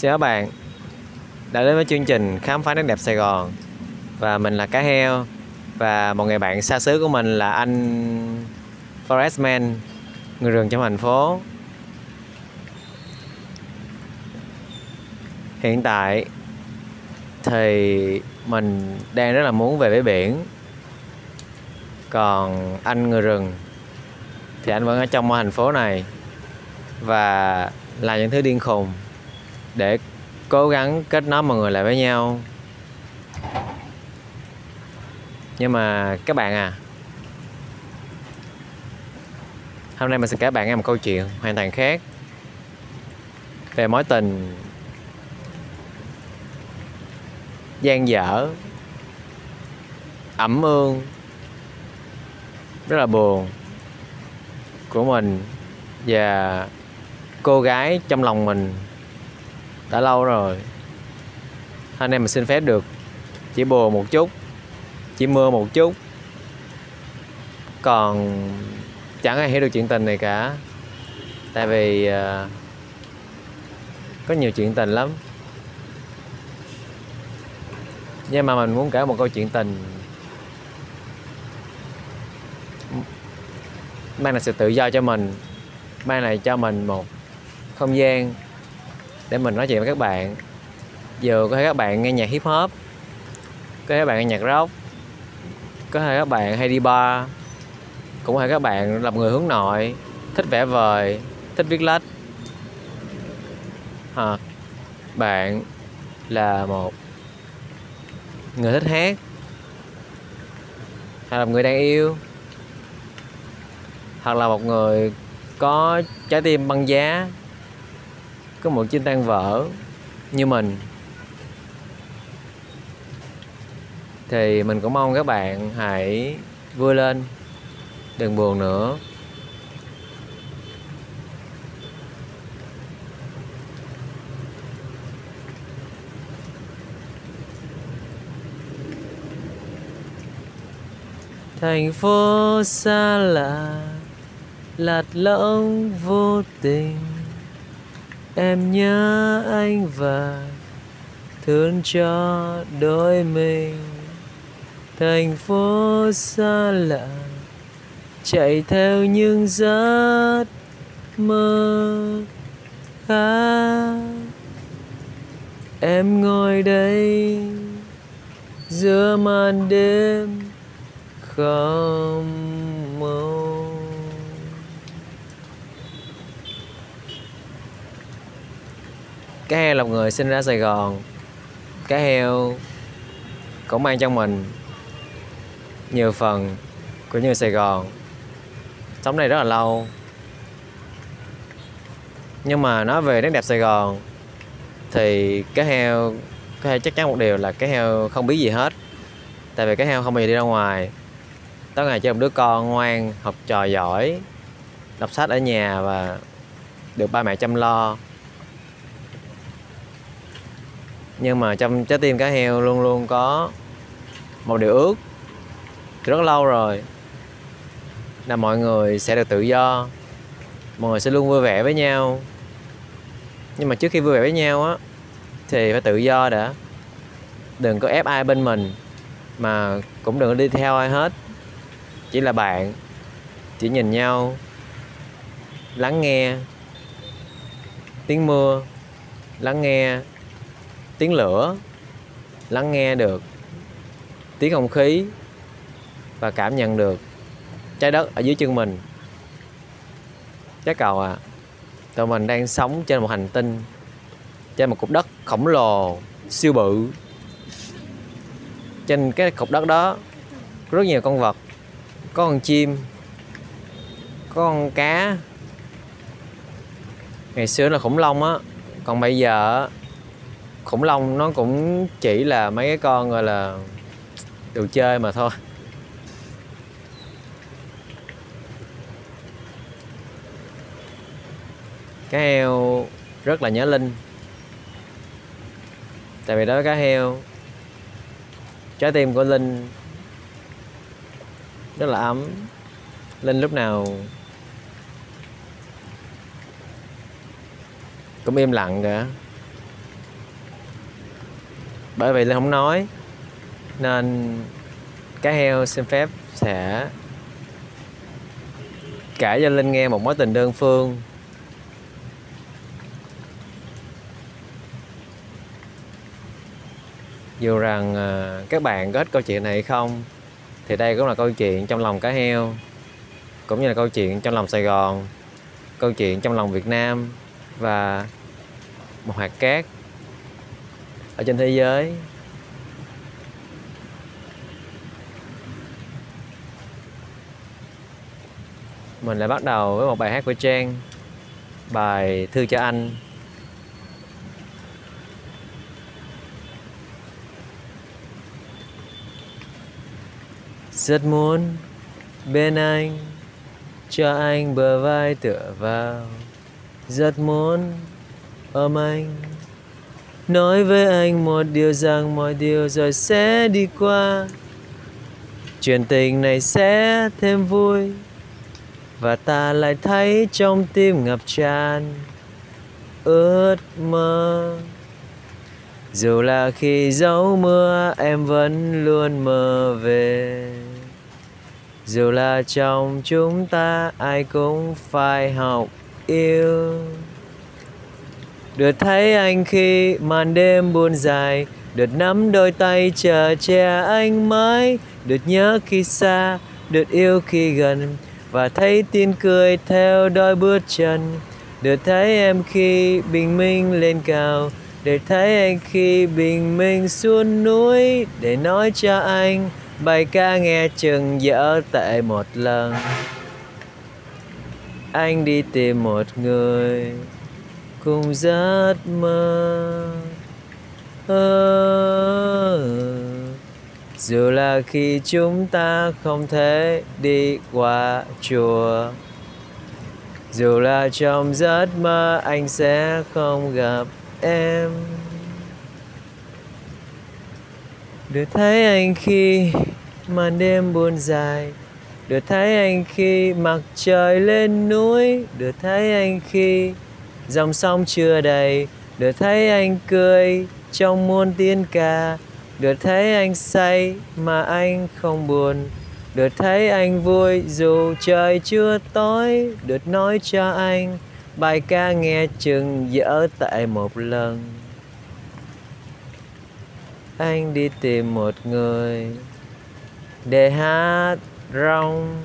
Xin chào các bạn. Đã đến với chương trình khám phá nét đẹp Sài Gòn. Và mình là cá heo. Và một người bạn xa xứ của mình là anh Forestman, người rừng trong thành phố. Hiện tại thì mình đang rất là muốn về với biển. Còn anh người rừng thì anh vẫn ở trong thành phố này và làm những thứ điên khùng để cố gắng kết nối mọi người lại với nhau. Nhưng mà các bạn à hôm nay mình sẽ kể bạn nghe một câu chuyện hoàn toàn khác về mối tình gian dở, ẩm ương, rất là buồn của mình và cô gái trong lòng mình đã lâu rồi. Anh em mình xin phép được chỉ bùa một chút chỉ mưa một chút. Còn chẳng ai hiểu được chuyện tình này cả. Tại vì uh, có nhiều chuyện tình lắm. Nhưng mà mình muốn kể một câu chuyện tình mang lại sự tự do cho mình mang lại cho mình một không gian để mình nói chuyện với các bạn. Vừa có thể các bạn nghe nhạc hip hop, có thể các bạn nghe nhạc rock, có thể các bạn hay đi bar, cũng có thể các bạn là người hướng nội, thích vẽ vời, thích viết lách. Hoặc bạn là một người thích hát hay là một người đang yêu, hoặc là một người có trái tim băng giá có một chiếc tan vỡ như mình. Thì mình cũng mong các bạn hãy vui lên, đừng buồn nữa. Thành phố xa lạ, lạt lõng vô tình em nhớ anh và thương cho đôi mình. Thành phố xa lạ, chạy theo những giấc mơ khác. Em ngồi đây giữa màn đêm không cá heo là một người sinh ra Sài Gòn. Cá heo cũng mang trong mình nhiều phần của người Sài Gòn. Sống đây rất là lâu. Nhưng mà nói về nét đẹp Sài Gòn thì cá heo có thể chắc chắn một điều là cá heo không biết gì hết. Tại vì cá heo không bao giờ đi ra ngoài. Tối ngày cho một đứa con ngoan, học trò giỏi, đọc sách ở nhà và được ba mẹ chăm lo. Nhưng mà trong trái tim cá heo luôn luôn có một điều ước. Từ rất lâu rồi là mọi người sẽ được tự do. Mọi người sẽ luôn vui vẻ với nhau. Nhưng mà trước khi vui vẻ với nhau á, thì phải tự do đã. Đừng có ép ai bên mình, mà cũng đừng có đi theo ai hết. Chỉ là bạn, chỉ nhìn nhau, lắng nghe tiếng mưa, lắng nghe tiếng lửa, lắng nghe được tiếng không khí và cảm nhận được trái đất ở dưới chân mình. Trái cầu à tụi mình đang sống trên một hành tinh, trên một cục đất khổng lồ, siêu bự. Trên cái cục đất đó có rất nhiều con vật, có con chim, có con cá. Ngày xưa là khủng long á, còn bây giờ khủng long nó cũng chỉ là mấy cái con gọi là đồ chơi mà thôi. Cá heo rất là nhớ linh. Tại vì đó cá heo. Trái tim của linh rất là ấm. Linh lúc nào cũng im lặng cả bởi vì linh không nói, nên cá heo xin phép sẽ kể cho linh nghe một mối tình đơn phương. Dù rằng à, các bạn có thích câu chuyện này hay không, thì đây cũng là câu chuyện trong lòng cá heo, cũng như là câu chuyện trong lòng Sài Gòn, câu chuyện trong lòng Việt Nam và một hạt cát ở trên thế giới. Mình lại bắt đầu với một bài hát của Trang, bài thư cho anh. Rất muốn bên anh, cho anh bờ vai tựa vào. Rất muốn ôm anh nói với anh một điều rằng mọi điều rồi sẽ đi qua. Chuyện tình này sẽ thêm vui, và ta lại thấy trong tim ngập tràn ước mơ. Dù là khi gió mưa, em vẫn luôn mơ về. Dù là trong chúng ta, ai cũng phải học yêu được thấy anh khi màn đêm buồn dài, được nắm đôi tay chờ che anh mãi, được nhớ khi xa, được yêu khi gần, và thấy tin cười theo đôi bước chân. Được thấy em khi bình minh lên cao để thấy anh khi bình minh xuống núi, để nói cho anh bài ca nghe chừng dở tệ một lần. Anh đi tìm một người cùng giấc mơ. Ờ, dù là khi chúng ta không thể đi qua chùa, dù là trong giấc mơ anh sẽ không gặp em. Được thấy anh khi màn đêm buồn dài, được thấy anh khi mặt trời lên núi, được thấy anh khi dòng sông chưa đầy, được thấy anh cười trong muôn tiếng ca. Được thấy anh say mà anh không buồn. Được thấy anh vui dù trời chưa tối. Được nói cho anh, bài ca nghe chừng dở tại một lần. Anh đi tìm một người để hát rong,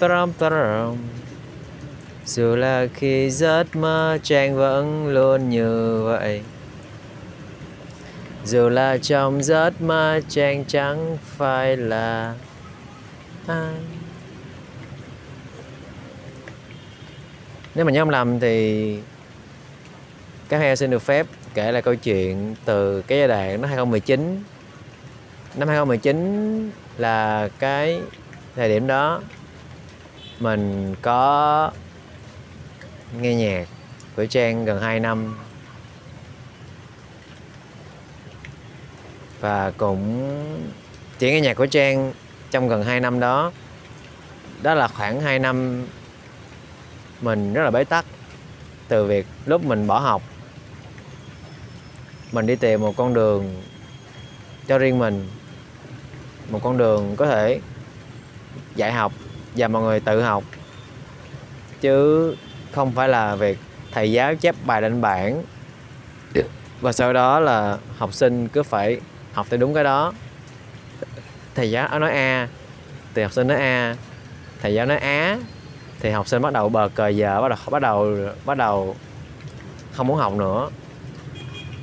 trom trom dù là khi giấc mơ trang vẫn luôn như vậy. Dù là trong giấc mơ trang chẳng phải là ai. Nếu mà nhớ không lầm thì các heo xin được phép kể lại câu chuyện từ cái giai đoạn năm 2019 năm 2019 là cái thời điểm đó mình có nghe nhạc của Trang gần 2 năm. Và cũng chỉ nghe nhạc của Trang trong gần 2 năm đó. Đó là khoảng 2 năm mình rất là bế tắc từ việc lúc mình bỏ học, mình đi tìm một con đường cho riêng mình, một con đường có thể dạy học và mọi người tự học. Chứ không phải là việc thầy giáo chép bài lên bảng. Và sau đó là học sinh cứ phải học theo đúng cái đó. Thầy giáo nói a thì học sinh nói a. Thầy giáo nói á thì học sinh bắt đầu bờ cờ giờ bắt đầu bắt đầu bắt đầu không muốn học nữa.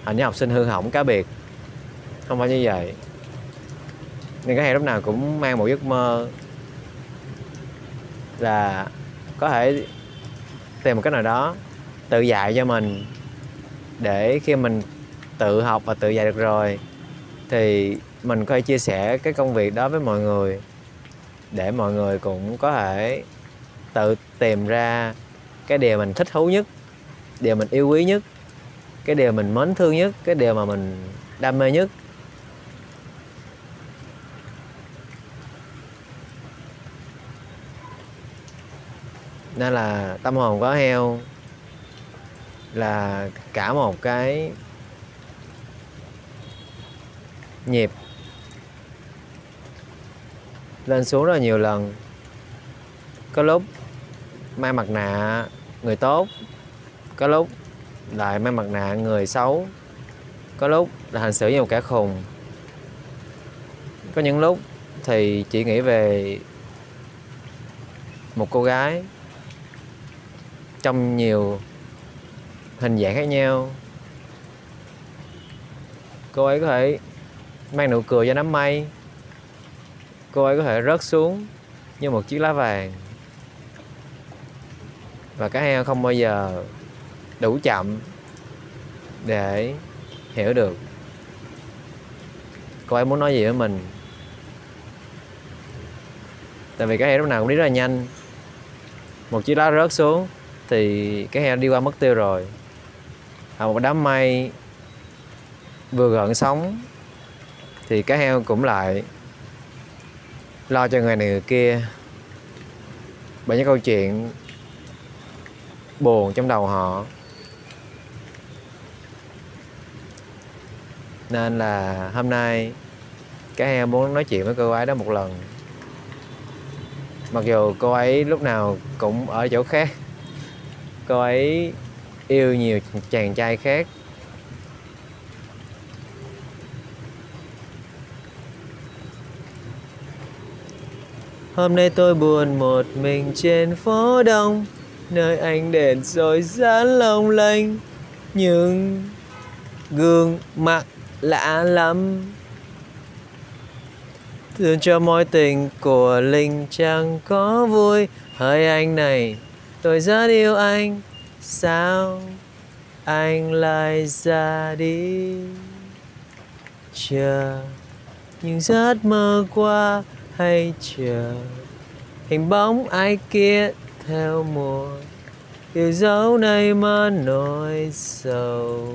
Hình như học sinh hư hỏng cá biệt. Không phải như vậy. Nên cái heo lúc nào cũng mang một giấc mơ là có thể tìm một cách nào đó tự dạy cho mình để khi mình tự học và tự dạy được rồi, thì mình có thể chia sẻ cái công việc đó với mọi người để mọi người cũng có thể tự tìm ra cái điều mình thích thú nhất, điều mình yêu quý nhất, cái điều mình mến thương nhất, cái điều mà mình đam mê nhất. Nên là tâm hồn có heo là cả một cái nhịp lên xuống rất là nhiều lần. Có lúc mang mặt nạ người tốt, có lúc lại mang mặt nạ người xấu, có lúc là hành xử như một kẻ khùng. Có những lúc thì chỉ nghĩ về một cô gái trong nhiều hình dạng khác nhau. Cô ấy có thể mang nụ cười cho đám mây. Cô ấy có thể rớt xuống như một chiếc lá vàng. Và cá heo không bao giờ đủ chậm để hiểu được. Cô ấy muốn nói gì với mình? Tại vì cái heo lúc nào cũng đi rất là nhanh. Một chiếc lá rớt xuống thì cái heo đi qua mất tiêu rồi. À, một đám mây vừa gợn sóng thì cái heo cũng lại lo cho người này người kia. Bởi những câu chuyện buồn trong đầu họ. Nên là hôm nay cái heo muốn nói chuyện với cô ấy đó một lần. Mặc dù cô ấy lúc nào cũng ở chỗ khác cô ấy yêu nhiều chàng trai khác. Hôm nay tôi buồn một mình trên phố đông, Nơi anh đèn rồi dán long lanh Nhưng gương mặt lạ lắm. Thương cho mối tình của Linh chẳng có vui, Hỡi anh này tôi rất yêu anh. Sao anh lại ra đi? Chờ. Những giấc mơ qua hay chờ? Hình bóng ai kia theo mùa. Yêu dấu này mà nỗi sầu.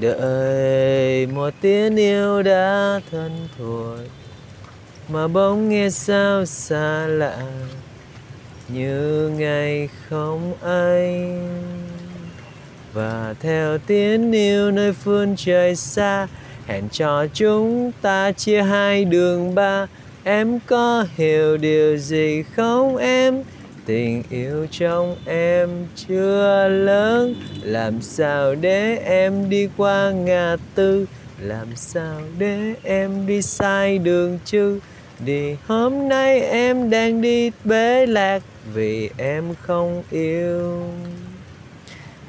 Đợi một tiếng yêu đã thân thuộc. Mà bóng nghe sao xa lạ như ngày không anh. Và theo tiếng yêu nơi phương trời xa, hẹn cho chúng ta chia hai đường ba. Em có hiểu điều gì không em? Tình yêu trong em chưa lớn. Làm sao để em đi qua ngã tư? Làm sao để em đi sai đường chứ? Đi hôm nay em đang đi bế lạc vì em không yêu.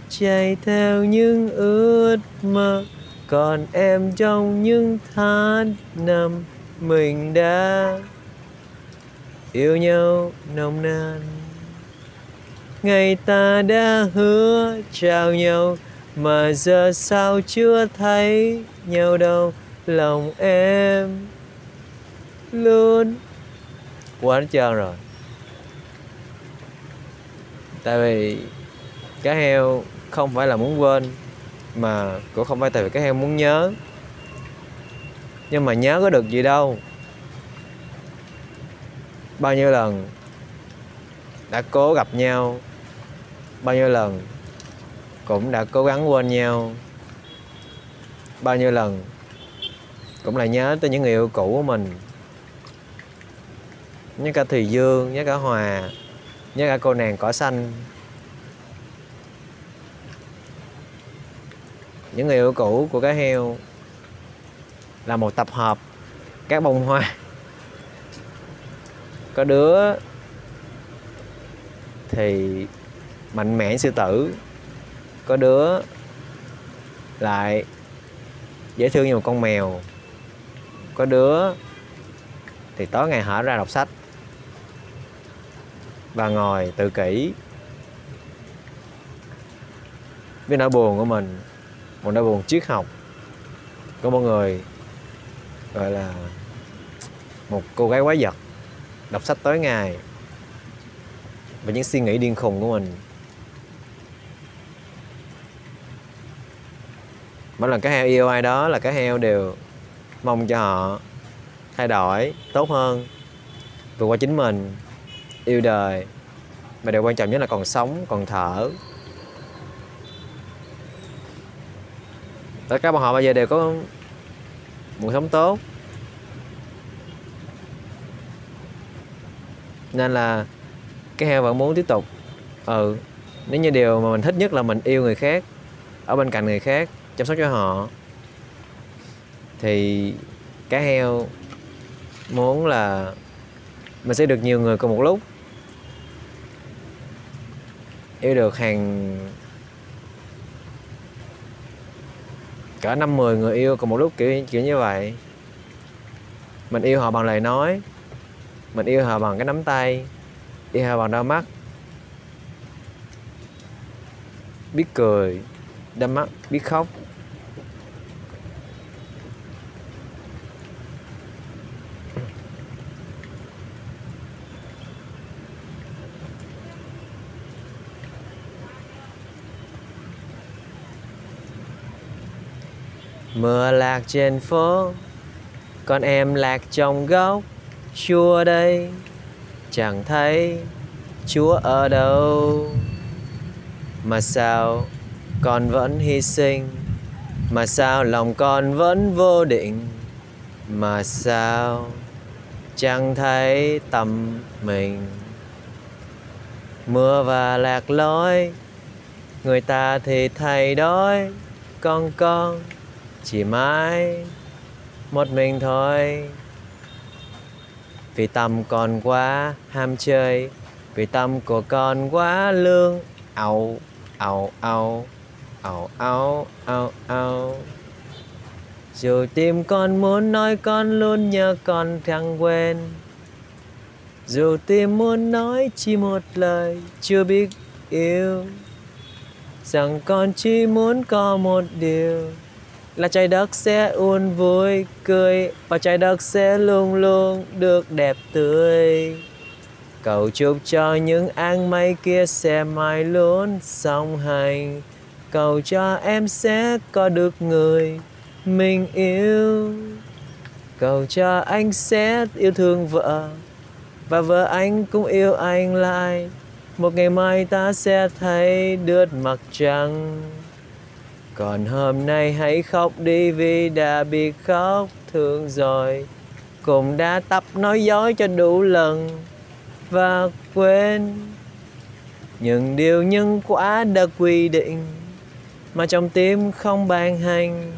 Chạy theo những ước mơ, còn em trong những tháng năm mình đã yêu nhau nồng nàn. Ngày ta đã hứa chào nhau, mà giờ sao chưa thấy nhau đâu. Lòng em luôn. Quá hết trơn rồi? Tại vì cá heo không phải là muốn quên, mà cũng không phải tại vì cá heo muốn nhớ. Nhưng mà nhớ có được gì đâu. Bao nhiêu lần đã cố gặp nhau, bao nhiêu lần cũng đã cố gắng quên nhau, bao nhiêu lần cũng là nhớ tới những người yêu cũ của mình. Nhớ cả thùy dương, nhớ cả hòa nhớ cả cô nàng cỏ xanh. Những người yêu cũ của cá heo là một tập hợp các bông hoa. Có đứa thì mạnh mẽ sư tử, có đứa lại dễ thương như một con mèo, có đứa thì tối ngày hở ra đọc sách và ngồi tự kỷ với nỗi buồn của mình, một nỗi buồn triết học. Có một người, gọi là, một cô gái quái vật đọc sách tối ngày và những suy nghĩ điên khùng của mình. Mỗi lần cái heo yêu ai đó là cái heo đều mong cho họ thay đổi, tốt hơn, vượt qua chính mình yêu đời. Mà điều quan trọng nhất là còn sống, còn thở. Tất cả bọn họ bây giờ đều có cuộc sống tốt. Nên là cái heo vẫn muốn tiếp tục. Ừ nếu như điều mà mình thích nhất là mình yêu người khác, ở bên cạnh người khác, chăm sóc cho họ, thì cá heo muốn là mình sẽ được nhiều người cùng một lúc yêu được hàng cỡ năm mười người yêu cùng một lúc, kiểu kiểu như vậy. Mình yêu họ bằng lời nói, mình yêu họ bằng cái nắm tay, yêu họ bằng đôi mắt. Biết cười, đôi mắt, biết khóc. Mưa lạc trên phố Con em lạc trong góc Chúa đây Chẳng thấy Chúa ở đâu. Mà sao Con vẫn hy sinh? Mà sao lòng con vẫn vô định? Mà sao Chẳng thấy tâm mình? Mưa và lạc lối Người ta thì thay đổi, Con con chỉ mãi một mình thôi. Vì tâm còn quá ham chơi, vì tâm của con quá lương. Ẩu ẩu ẩu ẩu ẩu ẩu ẩu dù tim con muốn nói con luôn nhớ con thằng quên. Dù tim muốn nói chỉ một lời, chưa biết yêu. Rằng con chỉ muốn có một điều là trái đất sẽ luôn vui cười, và trái đất sẽ luôn luôn được đẹp tươi. Cầu chúc cho những áng mây kia sẽ mãi luôn song hành. Cầu cho em sẽ có được người mình yêu. Cầu cho anh sẽ yêu thương vợ, và vợ anh cũng yêu anh lại. Một ngày mai ta sẽ thấy đứt mặt trăng còn hôm nay hãy khóc đi vì đã bị khóc thương rồi. Cũng đã tập nói dối cho đủ lần Và quên. Những điều nhân quả đã quy định Mà trong tim không ban hành.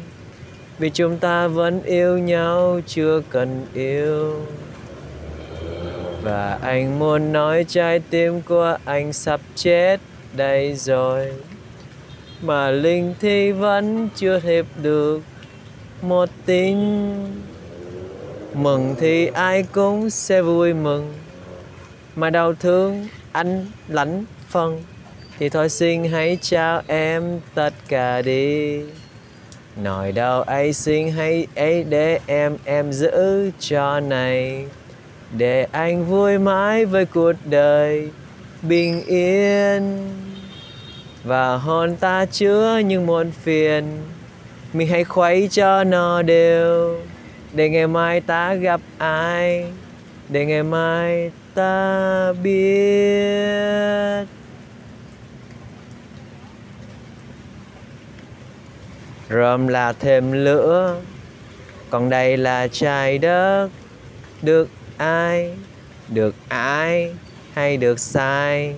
Vì chúng ta vẫn yêu nhau, chưa cần yêu. Và anh muốn nói trái tim của anh sắp chết đây rồi mà linh thi vẫn chưa hiệp được. Một tin mừng thì ai cũng sẽ vui mừng. Mà đau thương anh lãnh phân, thì thôi xin hãy trao em tất cả đi. Nỗi đau ấy xin hãy ấy để em em giữ cho này. Để anh vui mãi với cuộc đời bình yên và hồn ta chứa những muôn phiền. Mình hãy khuấy cho nó đều, để ngày mai ta gặp ai, để ngày mai ta biết. Rơm là thêm lửa, còn đây là trái đất. Được ai được ai hay được sai?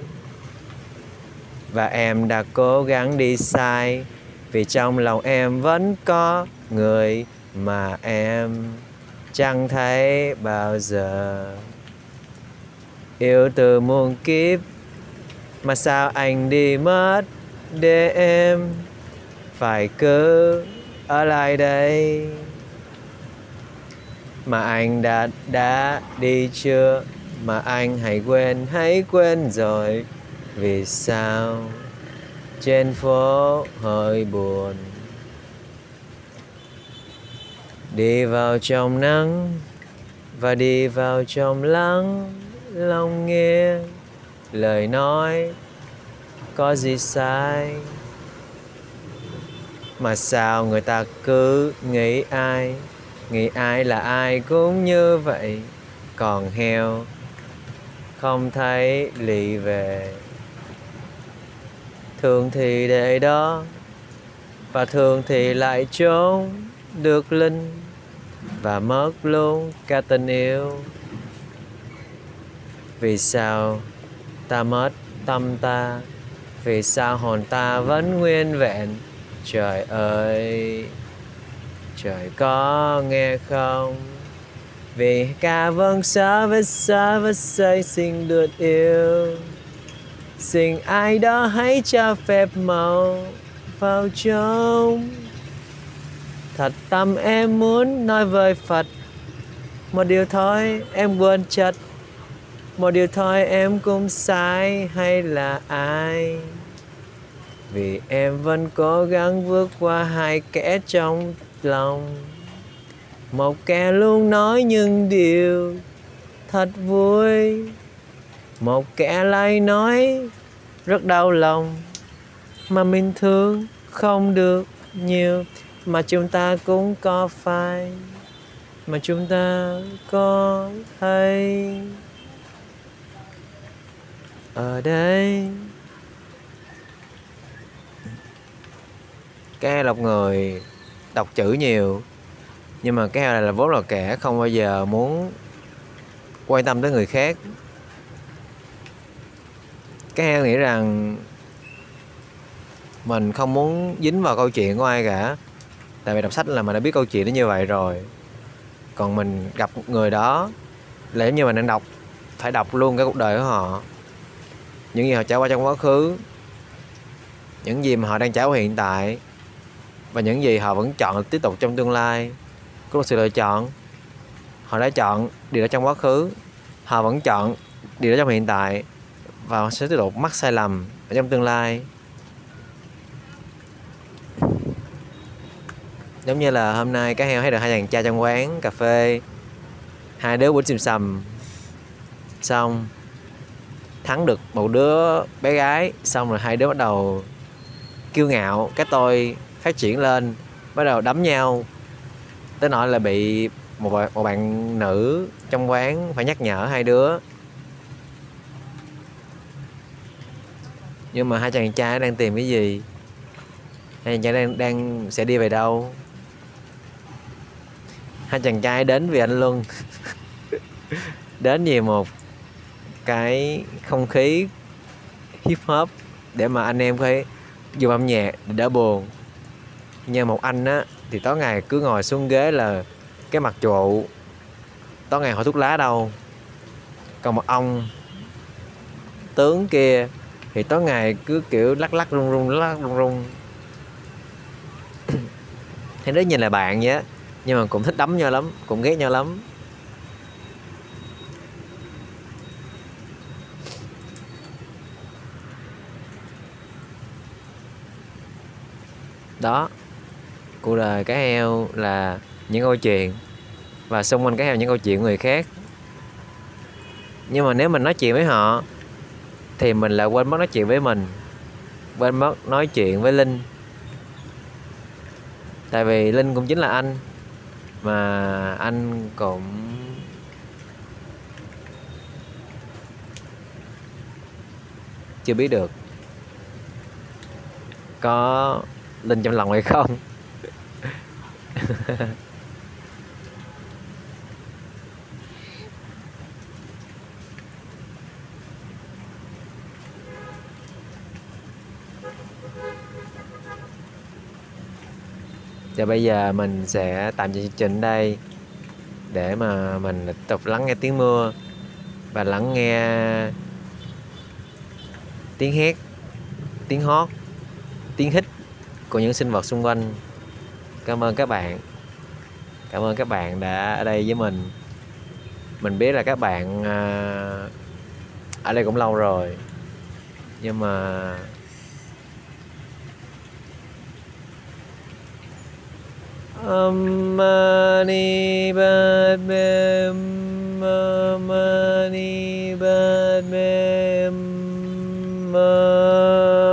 Và em đã cố gắng đi sai, vì trong lòng em vẫn có người mà em chẳng thấy bao giờ. Yêu từ muôn kiếp, mà sao anh đi mất để em phải cứ ở lại đây. Mà anh đã đã đi chưa? Mà anh hãy quên hãy quên rồi vì sao? Trên phố hơi buồn. Đi vào trong nắng và đi vào trong lắng, lòng nghe lời nói có gì sai? Mà sao người ta cứ nghĩ ai? Nghĩ ai là ai cũng như vậy, còn heo không thấy lì về thường thì để đó, và thường thì lại trốn được linh và mất luôn cả tình yêu. Vì sao ta mất tâm ta? Vì sao hồn ta vẫn nguyên vẹn? Trời ơi, trời có nghe không? Vì ca vâng xa với xa với say xin được yêu xin ai đó hãy cho phép màu vào trong thật tâm em muốn nói với phật, một điều thôi em quên chật, một điều thôi em cũng sai hay là ai. Vì em vẫn cố gắng vượt qua hai kẻ trong lòng. Một kẻ luôn nói những điều thật vui một kẻ lại nói, rất đau lòng, mà mình thương không được nhiều, mà chúng ta cũng có phải, mà chúng ta có thấy. Ở đây, cái lọc người đọc chữ nhiều, nhưng mà cái này là vốn là kẻ không bao giờ muốn quan tâm tới người khác cái heo nghĩ rằng mình không muốn dính vào câu chuyện của ai cả. Tại vì đọc sách là mình đã biết câu chuyện nó như vậy rồi. Còn mình gặp một người đó là giống như mình đang đọc, phải đọc luôn cái cuộc đời của họ. Những gì họ trải qua trong quá khứ, những gì mà họ đang trải qua hiện tại, và những gì họ vẫn chọn tiếp tục trong tương lai. Có một sự lựa chọn. Họ đã chọn điều đó trong quá khứ. Họ vẫn chọn điều đó trong hiện tại và họ sẽ tiếp tục mắc sai lầm ở trong tương lai. Giống như là hôm nay cá heo thấy được hai chàng trai trong quán cà phê. Hai đứa quýnh xìm xầm. Xong, thắng được một đứa bé gái. Xong rồi hai đứa bắt đầu kiêu ngạo. Cái tôi phát triển lên, bắt đầu đấm nhau. Tới nỗi là bị một một bạn nữ trong quán phải nhắc nhở hai đứa. Nhưng mà hai chàng trai đang tìm cái gì? Hai chàng trai đang đang sẽ đi về đâu? Hai chàng trai đến vì anh luân. Đến vì một cái không khí hip hop để mà anh em có thể dùng âm nhạc để đỡ buồn. Như một anh á, thì tối ngày cứ ngồi xuống ghế là cái mặt trụ. Tối ngày hỏi thuốc lá đâu. Còn một ông tướng kia thì tối ngày cứ kiểu lắc lắc rung rung, lắc rung rung. Thì đó nhìn là bạn vậy nhưng mà cũng thích đấm nhau lắm, cũng ghét nhau lắm. Đó, cuộc đời cá heo là những câu chuyện và xung quanh cá heo những câu chuyện người khác. Nhưng mà nếu mình nói chuyện với họ thì mình lại quên mất nói chuyện với mình. Quên mất nói chuyện với linh. Tại vì linh cũng chính là anh, mà anh cũng chưa biết được có linh trong lòng hay không. Và bây giờ mình sẽ tạm dừng chương trình đây để mà mình tiếp tục lắng nghe tiếng mưa và lắng nghe tiếng hét, tiếng hót, tiếng hít của những sinh vật xung quanh. Cảm ơn các bạn. Cảm ơn các bạn đã ở đây với mình. Mình biết là các bạn à, ở đây cũng lâu rồi. Nhưng mà Amani Padme Amani Padme Amani